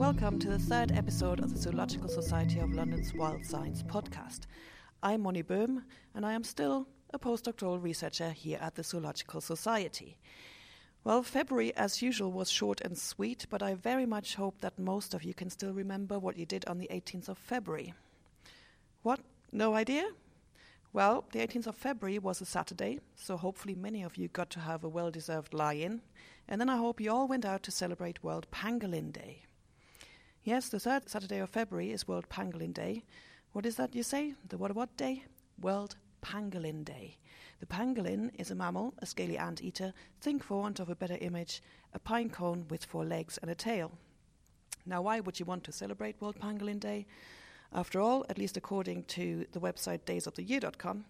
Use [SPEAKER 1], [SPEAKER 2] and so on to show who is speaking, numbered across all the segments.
[SPEAKER 1] Welcome to the third episode of the Zoological Society of London's Wild Science podcast. I'm Moni Böhm, and I am still a postdoctoral researcher here at the Zoological Society. Well, February, as usual, was short and sweet, but I very much hope that most of you can still remember what you did on the 18th of February. What? No idea? Well, the 18th of February was a Saturday, so hopefully many of you got to have a well deserved lie in. And then I hope you all went out to celebrate World Pangolin Day. Yes, the third Saturday of February is World Pangolin Day. What is that you say? The what what day? World Pangolin Day. The pangolin is a mammal, a scaly anteater, think for want of a better image, a pine cone with four legs and a tail. Now, why would you want to celebrate World Pangolin Day? After all, at least according to the website daysoftheyear.com,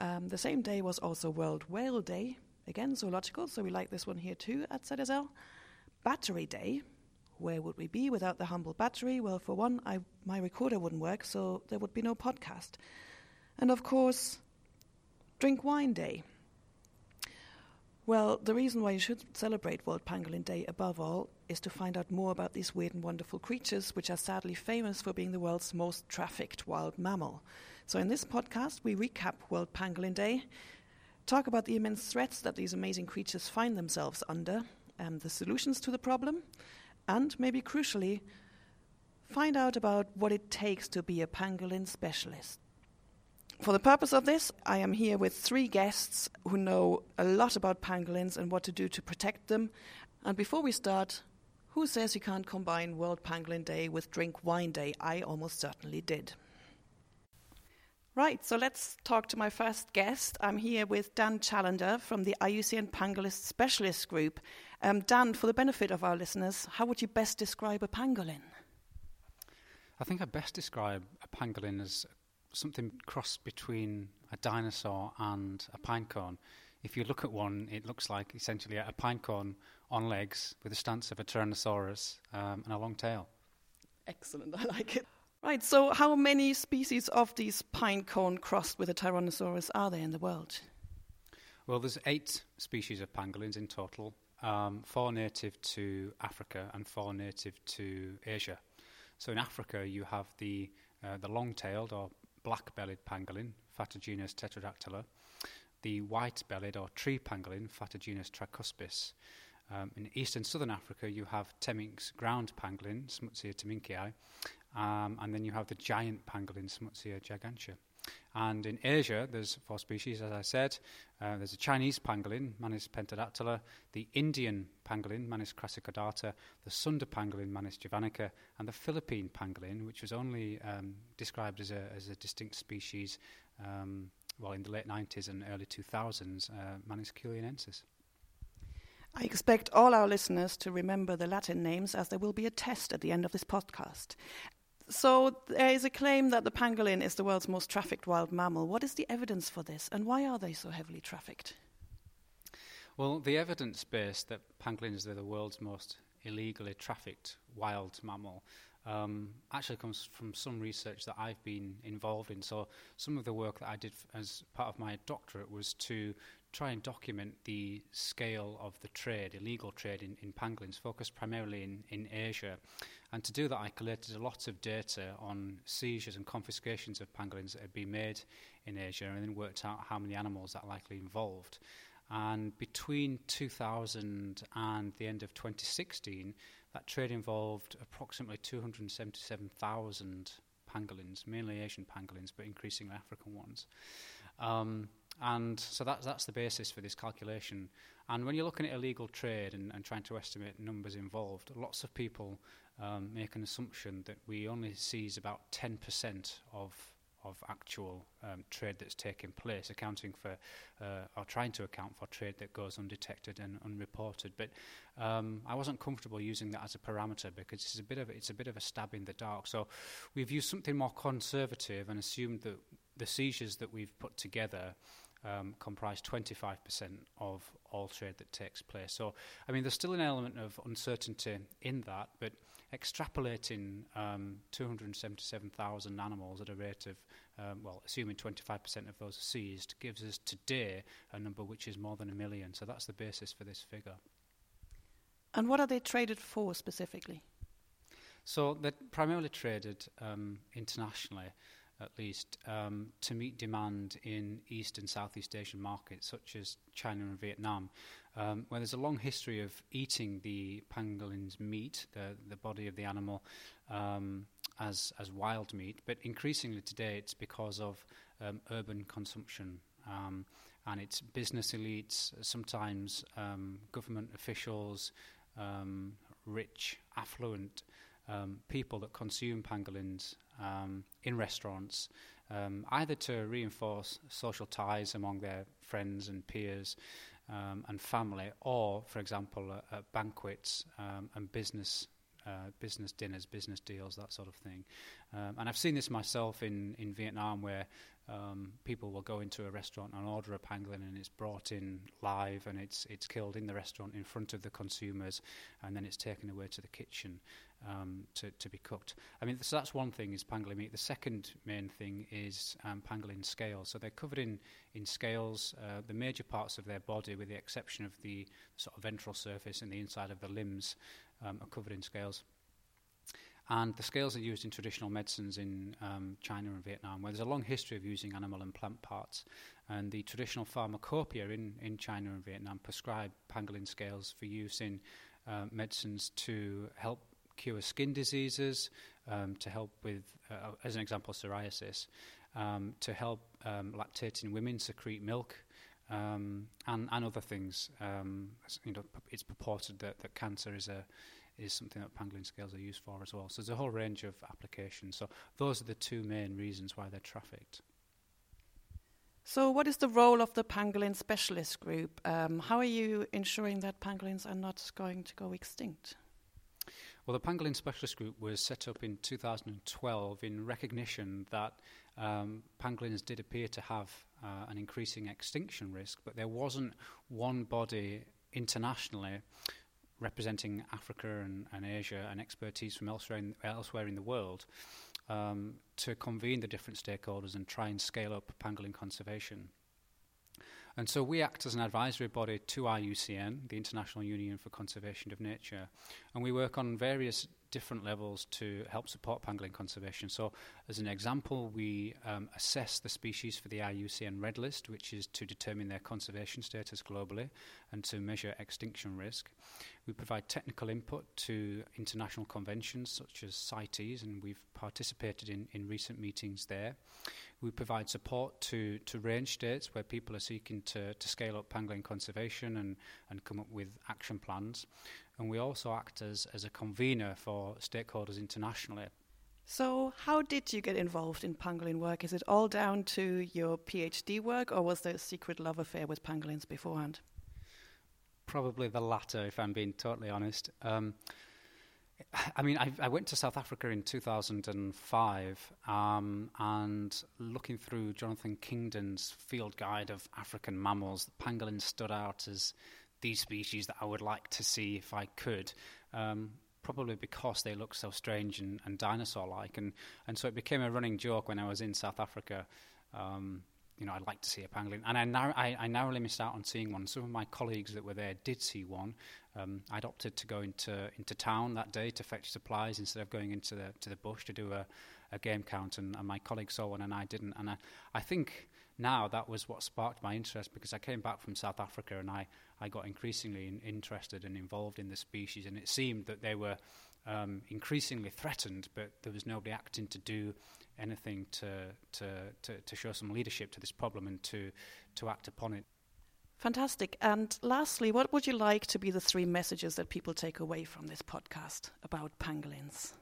[SPEAKER 1] um, the same day was also World Whale Day. Again, zoological, so we like this one here too at ZSL. Battery Day, where would we be without the humble battery? Well, for one, I, my recorder wouldn't work, so there would be no podcast. And of course, Drink Wine Day. Well, the reason why you should celebrate World Pangolin Day above all is to find out more about these weird and wonderful creatures, which are sadly famous for being the world's most trafficked wild mammal. So, in this podcast, we recap World Pangolin Day, talk about the immense threats that these amazing creatures find themselves under, and the solutions to the problem, and maybe crucially, find out about what it takes to be a pangolin specialist. For the purpose of this, I am here with three guests who know a lot about pangolins and what to do to protect them. And before we start, who says you can't combine World Pangolin Day with Drink Wine Day? I almost certainly did. Right, so let's talk to my first guest. I'm here with Dan Challender from the IUCN Pangolin Specialist Group. Um, Dan, for the benefit of our listeners, how would you best describe a pangolin?
[SPEAKER 2] I think I best describe a pangolin as something crossed between a dinosaur and a pine cone. If you look at one, it looks like essentially a pine cone on legs with the stance of a Tyrannosaurus um, and a long tail.
[SPEAKER 1] Excellent, I like it. Right, so how many species of these pine cone crossed with a Tyrannosaurus are there in the world?
[SPEAKER 2] Well, there's eight species of pangolins in total, um, four native to Africa and four native to Asia. So in Africa, you have the uh, the long-tailed or black-bellied pangolin, Phataginus tetradactyla, the white-bellied or tree pangolin, Phataginus tricuspis. Um, in eastern southern Africa, you have Temminck's ground pangolin, Smutsia temminckii, um, and then you have the giant pangolin, Smutsia gigantea. And in Asia, there's four species, as I said. Uh, there's a Chinese pangolin, Manis pentadactyla, the Indian pangolin, Manis crassicaudata, the Sunda pangolin, Manis javanica, and the Philippine pangolin, which was only um, described as a, as a distinct species um, well, in the late 90s and early 2000s, uh, Manis culionensis.
[SPEAKER 1] I expect all our listeners to remember the Latin names as there will be a test at the end of this podcast. So there is a claim that the pangolin is the world's most trafficked wild mammal. What is the evidence for this, and why are they so heavily trafficked?
[SPEAKER 2] Well, the evidence base that pangolins are the world's most illegally trafficked wild mammal um, actually comes from some research that I've been involved in. So, some of the work that I did f- as part of my doctorate was to try and document the scale of the trade, illegal trade in, in pangolins, focused primarily in, in Asia. And to do that, I collated a lot of data on seizures and confiscations of pangolins that had been made in Asia and then worked out how many animals that likely involved. And between 2000 and the end of 2016, that trade involved approximately 277,000 pangolins, mainly Asian pangolins, but increasingly African ones. Um, and so that, that's the basis for this calculation. And when you're looking at illegal trade and, and trying to estimate numbers involved, lots of people um, make an assumption that we only seize about 10% of of actual um, trade that's taking place, accounting for uh, or trying to account for trade that goes undetected and unreported. But um, I wasn't comfortable using that as a parameter because it's a bit of it's a bit of a stab in the dark. So we've used something more conservative and assumed that the seizures that we've put together um, comprise 25% of all trade that takes place. So, I mean, there's still an element of uncertainty in that, but extrapolating um, 277,000 animals at a rate of, um, well, assuming 25% of those are seized, gives us today a number which is more than a million. So that's the basis for this figure.
[SPEAKER 1] And what are they traded for specifically?
[SPEAKER 2] So they're primarily traded um, internationally, at least, um, to meet demand in East and Southeast Asian markets such as China and Vietnam, um, where there's a long history of eating the pangolin's meat, the, the body of the animal, um, as, as wild meat. But increasingly today it's because of um, urban consumption. Um, and it's business elites, sometimes um, government officials, rich, affluent people that consume pangolins um, in restaurants, um, either to reinforce social ties among their friends and peers um, and family, or, for example, at, at banquets um, and business. Uh, business dinners, business deals, that sort of thing. Um, and I've seen this myself in, in Vietnam where um, people will go into a restaurant and order a pangolin and it's brought in live and it's it's killed in the restaurant in front of the consumers and then it's taken away to the kitchen um, to, to be cooked. I mean, so that's one thing is pangolin meat. The second main thing is um, pangolin scales. So they're covered in, in scales. Uh, the major parts of their body, with the exception of the sort of ventral surface and the inside of the limbs, um, are covered in scales. And the scales are used in traditional medicines in um, China and Vietnam, where there's a long history of using animal and plant parts. And the traditional pharmacopoeia in, in China and Vietnam prescribe pangolin scales for use in uh, medicines to help cure skin diseases, um, to help with, uh, as an example, psoriasis, um, to help um, lactating women secrete milk. Um, and, and other things. You know, it's purported that, that cancer is a is something that pangolin scales are used for as well. So there's a whole range of applications. So those are the two main reasons why they're trafficked.
[SPEAKER 1] So, what is the role of the pangolin specialist group? Um, how are you ensuring that pangolins are not going to go extinct?
[SPEAKER 2] Well, the Pangolin Specialist Group was set up in 2012 in recognition that um, pangolins did appear to have uh, an increasing extinction risk, but there wasn't one body internationally representing Africa and, and Asia and expertise from elsewhere in, elsewhere in the world um, to convene the different stakeholders and try and scale up pangolin conservation. And so we act as an advisory body to IUCN, the International Union for Conservation of Nature, and we work on various different levels to help support pangolin conservation. So, as an example, we um, assess the species for the IUCN Red List, which is to determine their conservation status globally and to measure extinction risk. We provide technical input to international conventions such as CITES, and we've participated in, in recent meetings there. We provide support to, to range states where people are seeking to, to scale up pangolin conservation and, and come up with action plans. And we also act as, as a convener for stakeholders internationally.
[SPEAKER 1] So, how did you get involved in pangolin work? Is it all down to your PhD work, or was there a secret love affair with pangolins beforehand?
[SPEAKER 2] Probably the latter, if I'm being totally honest. Um, I mean, I, I, went to South Africa in 2005, um, and looking through Jonathan Kingdon's field guide of African mammals, the pangolin stood out as the species that I would like to see if I could. Um, probably because they look so strange and, and dinosaur-like, and and so it became a running joke when I was in South Africa. Um, you know, I'd like to see a pangolin. And I, nar- I, I, narrowly missed out on seeing one. Some of my colleagues that were there did see one. Um, I'd opted to go into, into town that day to fetch supplies instead of going into the, to the bush to do a, a game count. And, and my colleagues saw one and I didn't. And I, I think now that was what sparked my interest because I came back from South Africa and I, I got increasingly in, interested and involved in the species. And it seemed that they were um, increasingly threatened, but there was nobody acting to do anything to, to, to, to show some leadership to this problem and to, to act upon it.
[SPEAKER 1] Fantastic. And lastly, what would you like to be the three messages that people take away from this podcast about pangolins?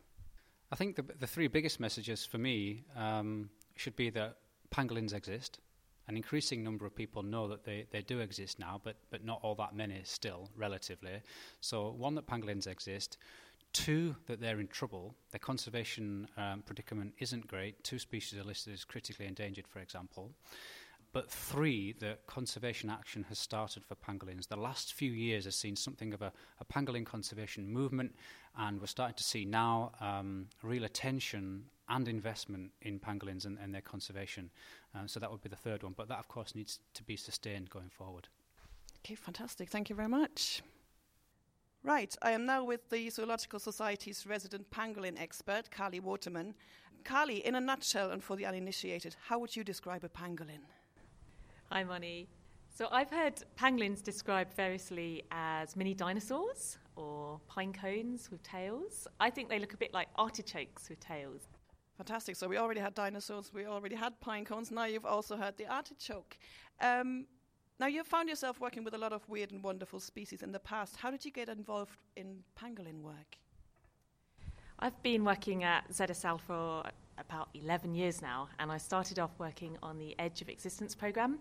[SPEAKER 2] I think the, the three biggest messages for me um, should be that pangolins exist. An increasing number of people know that they, they do exist now, but, but not all that many still, relatively. So, one, that pangolins exist. Two, that they're in trouble. Their conservation um, predicament isn't great. Two species are listed as critically endangered, for example. But three, that conservation action has started for pangolins. The last few years has seen something of a, a pangolin conservation movement, and we're starting to see now um, real attention and investment in pangolins and, and their conservation. Uh, so that would be the third one. But that, of course, needs to be sustained going forward.
[SPEAKER 1] Okay, fantastic. Thank you very much. Right, I am now with the Zoological Society's resident pangolin expert, Carly Waterman. Carly, in a nutshell and for the uninitiated, how would you describe a pangolin?
[SPEAKER 3] Hi, Moni. So I've heard pangolins described variously as mini dinosaurs or pine cones with tails. I think they look a bit like artichokes with tails.
[SPEAKER 1] Fantastic. So we already had dinosaurs, we already had pine cones, now you've also had the artichoke. Um, now, you've found yourself working with a lot of weird and wonderful species in the past. How did you get involved in pangolin work?
[SPEAKER 3] I've been working at ZSL for about 11 years now, and I started off working on the Edge of Existence program.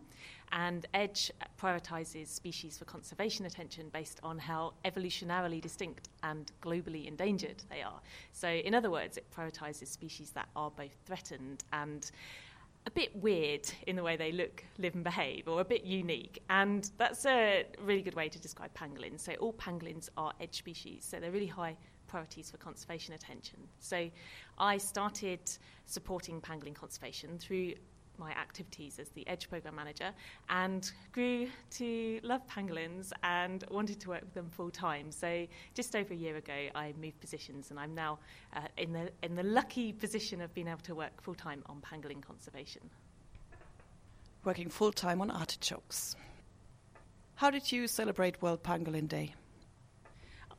[SPEAKER 3] And Edge prioritizes species for conservation attention based on how evolutionarily distinct and globally endangered they are. So, in other words, it prioritizes species that are both threatened and a bit weird in the way they look, live, and behave, or a bit unique. And that's a really good way to describe pangolins. So, all pangolins are edge species, so they're really high priorities for conservation attention. So, I started supporting pangolin conservation through my activities as the Edge program manager and grew to love pangolins and wanted to work with them full time. So just over a year ago, I moved positions and I'm now uh, in the in the lucky position of being able to work full time on pangolin conservation.
[SPEAKER 1] Working full time on artichokes. How did you celebrate World Pangolin Day?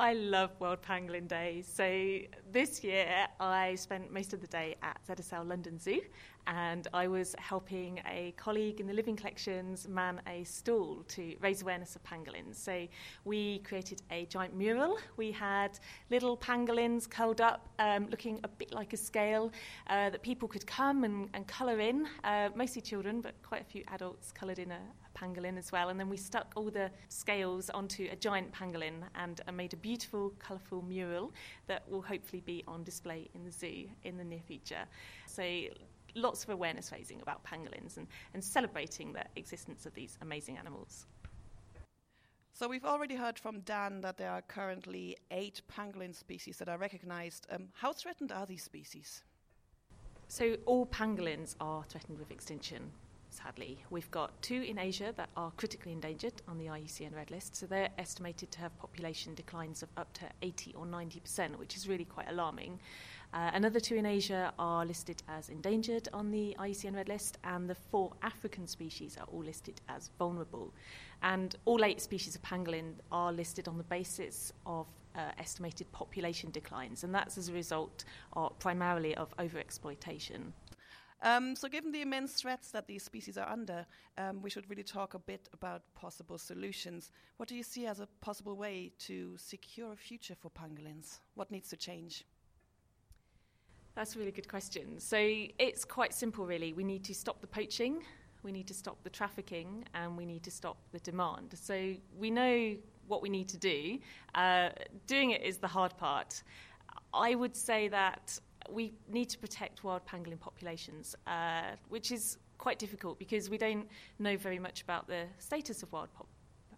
[SPEAKER 3] I love World Pangolin Day. So this year I spent most of the day at ZSL London Zoo and I was helping a colleague in the living collections man a stall to raise awareness of pangolins. So we created a giant mural. We had little pangolins curled up, um, looking a bit like a scale, uh, that people could come and, and colour in, uh, mostly children, but quite a few adults coloured in a, pangolin as well. And then we stuck all the scales onto a giant pangolin and made a beautiful, colourful mural that will hopefully be on display in the zoo in the near future. So lots of awareness raising about pangolins and, and celebrating the existence of these amazing animals.
[SPEAKER 1] So we've already heard from Dan that there are currently eight pangolin species that are recognized. Um, how threatened are these species?
[SPEAKER 3] So all pangolins are threatened with extinction sadly. We've got two in Asia that are critically endangered on the IUCN Red List, so they're estimated to have population declines of up to 80 or 90%, which is really quite alarming. Uh, another two in Asia are listed as endangered on the IUCN Red List, and the four African species are all listed as vulnerable. And all eight species of pangolin are listed on the basis of uh, estimated population declines, and that's as a result of, primarily of overexploitation.
[SPEAKER 1] Um, so, given the immense threats that these species are under, um, we should really talk a bit about possible solutions. What do you see as a possible way to secure a future for pangolins? What needs to change?
[SPEAKER 3] That's a really good question. So, it's quite simple, really. We need to stop the poaching, we need to stop the trafficking, and we need to stop the demand. So, we know what we need to do. Uh, doing it is the hard part. I would say that we need to protect wild pangolin populations, uh, which is quite difficult because we don't know very much about the status of wild pop-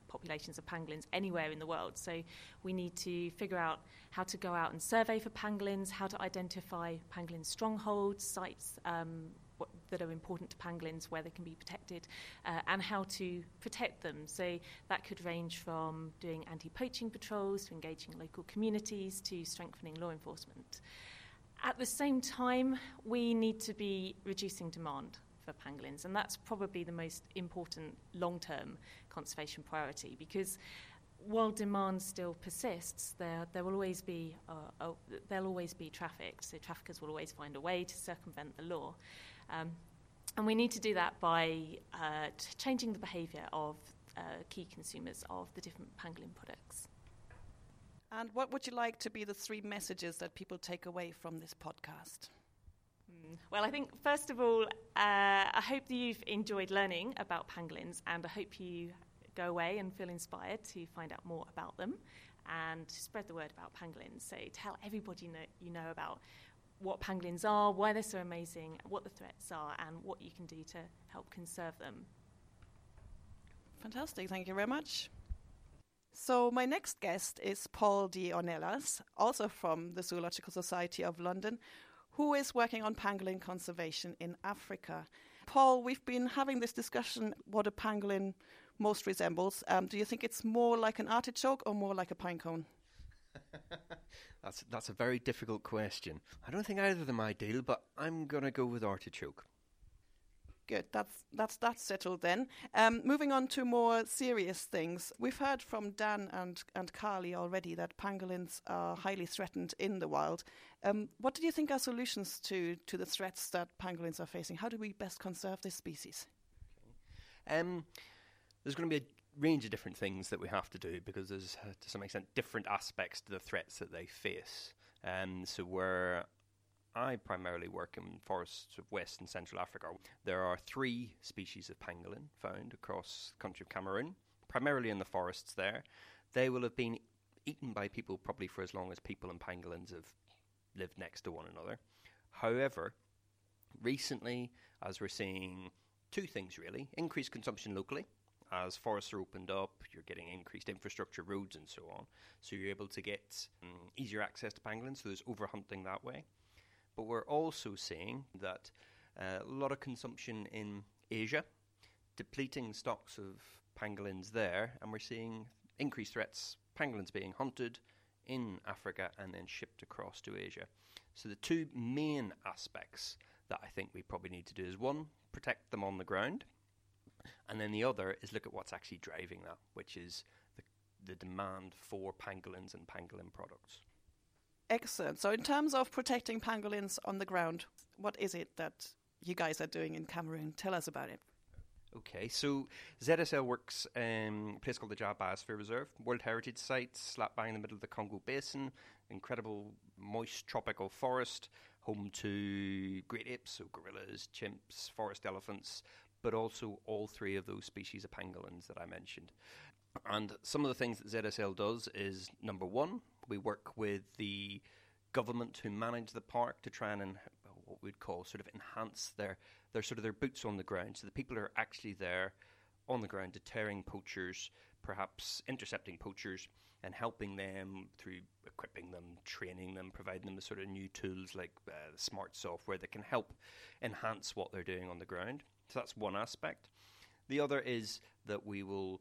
[SPEAKER 3] populations of pangolins anywhere in the world. So we need to figure out how to go out and survey for pangolins, how to identify pangolin strongholds, sites um, what, that are important to pangolins, where they can be protected, uh, and how to protect them. So that could range from doing anti poaching patrols to engaging local communities to strengthening law enforcement. At the same time, we need to be reducing demand for pangolins, and that's probably the most important long term conservation priority because while demand still persists, there, there will always be uh, uh, there'll always be traffic. So traffickers will always find a way to circumvent the law, um, and we need to do that by uh, changing the behaviour of uh, key consumers of the different pangolin products.
[SPEAKER 1] And what would you like to be the three messages that people take away from this podcast?
[SPEAKER 3] Hmm. Well, I think first of all, uh, I hope that you've enjoyed learning about pangolins, and I hope you go away and feel inspired to find out more about them and spread the word about pangolins. So tell everybody know, you know about what pangolins are, why they're so amazing, what the threats are, and what you can do to help conserve them.
[SPEAKER 1] Fantastic. Thank you very much. So, my next guest is Paul de Ornellas, also from the Zoological Society of London, who is working on pangolin conservation in Africa. Paul, we've been having this discussion what a pangolin most resembles. Um, do you think it's more like an artichoke or more like a pine cone?
[SPEAKER 4] that's that's a very difficult question. I don't think either of them ideal, but I'm gonna go with artichoke.
[SPEAKER 1] Good. That's that's that's settled then. Um, moving on to more serious things, we've heard from Dan and and Carly already that pangolins are highly threatened in the wild. Um, what do you think are solutions to to the threats that pangolins are facing? How do we best conserve this species?
[SPEAKER 4] Um, there's going to be a range of different things that we have to do because there's uh, to some extent different aspects to the threats that they face. Um, so we're I primarily work in forests of West and Central Africa. There are three species of pangolin found across the country of Cameroon, primarily in the forests there. They will have been eaten by people probably for as long as people and pangolins have lived next to one another. However, recently, as we're seeing two things really increased consumption locally. As forests are opened up, you're getting increased infrastructure, roads, and so on. So you're able to get um, easier access to pangolins, so there's overhunting that way. But we're also seeing that uh, a lot of consumption in Asia, depleting stocks of pangolins there, and we're seeing increased threats, pangolins being hunted in Africa and then shipped across to Asia. So the two main aspects that I think we probably need to do is one, protect them on the ground, and then the other is look at what's actually driving that, which is the, the demand for pangolins and pangolin products.
[SPEAKER 1] Excellent. So, in terms of protecting pangolins on the ground, what is it that you guys are doing in Cameroon? Tell us about it.
[SPEAKER 4] Okay, so ZSL works in a place called the Dja Biosphere Reserve, World Heritage Site, slap bang in the middle of the Congo Basin, incredible moist tropical forest, home to great apes, so gorillas, chimps, forest elephants, but also all three of those species of pangolins that I mentioned. And some of the things that ZSL does is number one, we work with the government who manage the park to try and what we'd call sort of enhance their their sort of their boots on the ground. So the people are actually there on the ground deterring poachers, perhaps intercepting poachers, and helping them through equipping them, training them, providing them with sort of new tools like uh, smart software that can help enhance what they're doing on the ground. So that's one aspect. The other is that we will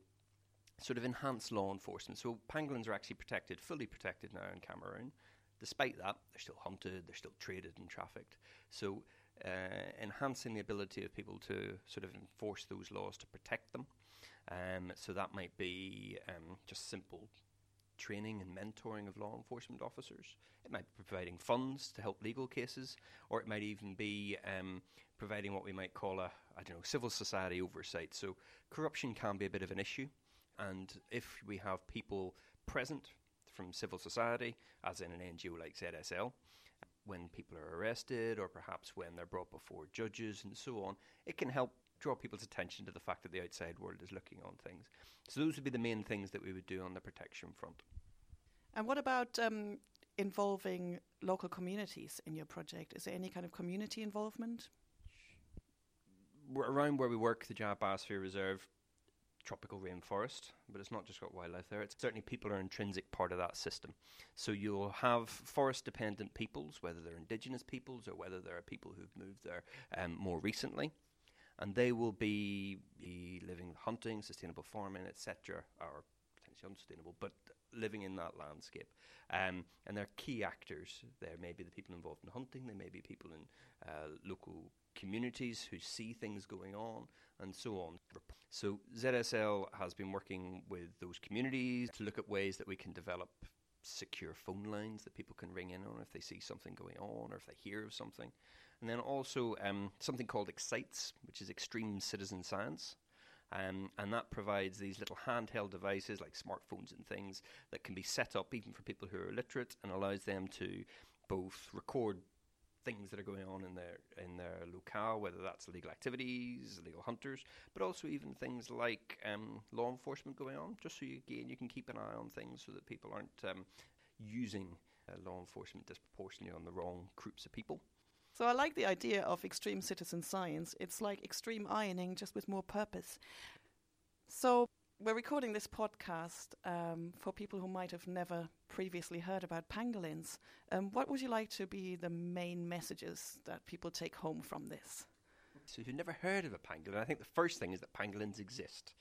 [SPEAKER 4] sort of enhance law enforcement. So pangolins are actually protected, fully protected now in Cameroon. Despite that, they're still hunted, they're still traded and trafficked. So uh, enhancing the ability of people to sort of enforce those laws to protect them. Um, so that might be um, just simple training and mentoring of law enforcement officers. It might be providing funds to help legal cases, or it might even be um, providing what we might call a I don't know civil society oversight. So corruption can be a bit of an issue, and if we have people present from civil society, as in an NGO like ZSL, when people are arrested or perhaps when they're brought before judges and so on, it can help draw people's attention to the fact that the outside world is looking on things. So those would be the main things that we would do on the protection front.
[SPEAKER 1] And what about um, involving local communities in your project? Is there any kind of community involvement?
[SPEAKER 4] Around where we work, the Dja Biosphere Reserve, tropical rainforest, but it's not just got wildlife there. It's certainly people are an intrinsic part of that system. So you'll have forest dependent peoples, whether they're indigenous peoples or whether there are people who've moved there um, more recently. And they will be, be living hunting, sustainable farming, etc., or potentially unsustainable, but living in that landscape. Um, and they're key actors. There may be the people involved in hunting, there may be people in uh, local communities who see things going on, and so on. So, ZSL has been working with those communities to look at ways that we can develop secure phone lines that people can ring in on if they see something going on or if they hear of something. And then also um, something called ExCiteS, which is Extreme Citizen Science. Um, and that provides these little handheld devices like smartphones and things that can be set up even for people who are illiterate and allows them to both record things that are going on in their in their locale, whether that's illegal activities, illegal hunters, but also even things like um, law enforcement going on. Just so you, again you can keep an eye on things so that people aren't um, using uh, law enforcement disproportionately on the wrong groups of people.
[SPEAKER 1] So I like the idea of extreme citizen science. It's like extreme ironing, just with more purpose. So we're recording this podcast um, for people who might have never previously heard about pangolins. Um, what would you like to be the main messages that people take home from this?
[SPEAKER 4] So, if you've never heard of a pangolin, I think the first thing is that pangolins exist.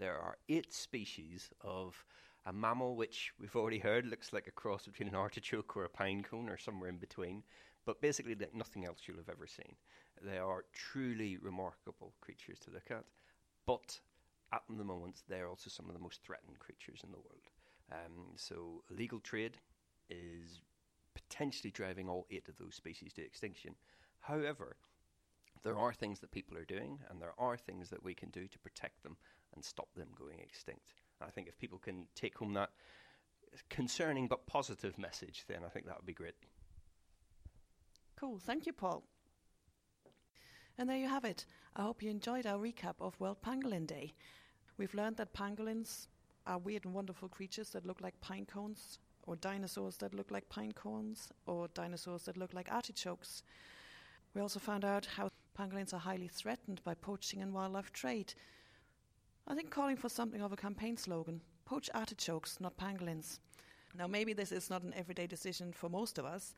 [SPEAKER 4] there are eight species of a mammal which we've already heard looks like a cross between an artichoke or a pine cone or somewhere in between, but basically like nothing else you'll have ever seen. They are truly remarkable creatures to look at, but at the moment they're also some of the most threatened creatures in the world. Um, so illegal trade is potentially driving all eight of those species to extinction. However, there are things that people are doing, and there are things that we can do to protect them and stop them going extinct. I think if people can take home that concerning but positive message, then I think that would be great.
[SPEAKER 1] Cool. Thank you, Paul. And there you have it. I hope you enjoyed our recap of World Pangolin Day. We've learned that pangolins are weird and wonderful creatures that look like pine cones, or dinosaurs that look like pine cones, or dinosaurs that look like artichokes. We also found out how pangolins are highly threatened by poaching and wildlife trade. I think calling for something of a campaign slogan poach artichokes, not pangolins. Now, maybe this is not an everyday decision for most of us,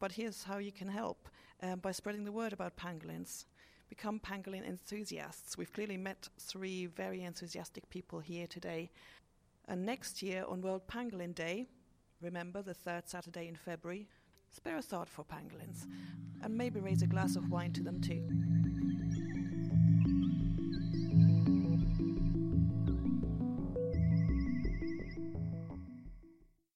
[SPEAKER 1] but here's how you can help um, by spreading the word about pangolins. Become pangolin enthusiasts. We've clearly met three very enthusiastic people here today. And next year on World Pangolin Day, remember the third Saturday in February, spare a thought for pangolins and maybe raise a glass of wine to them too.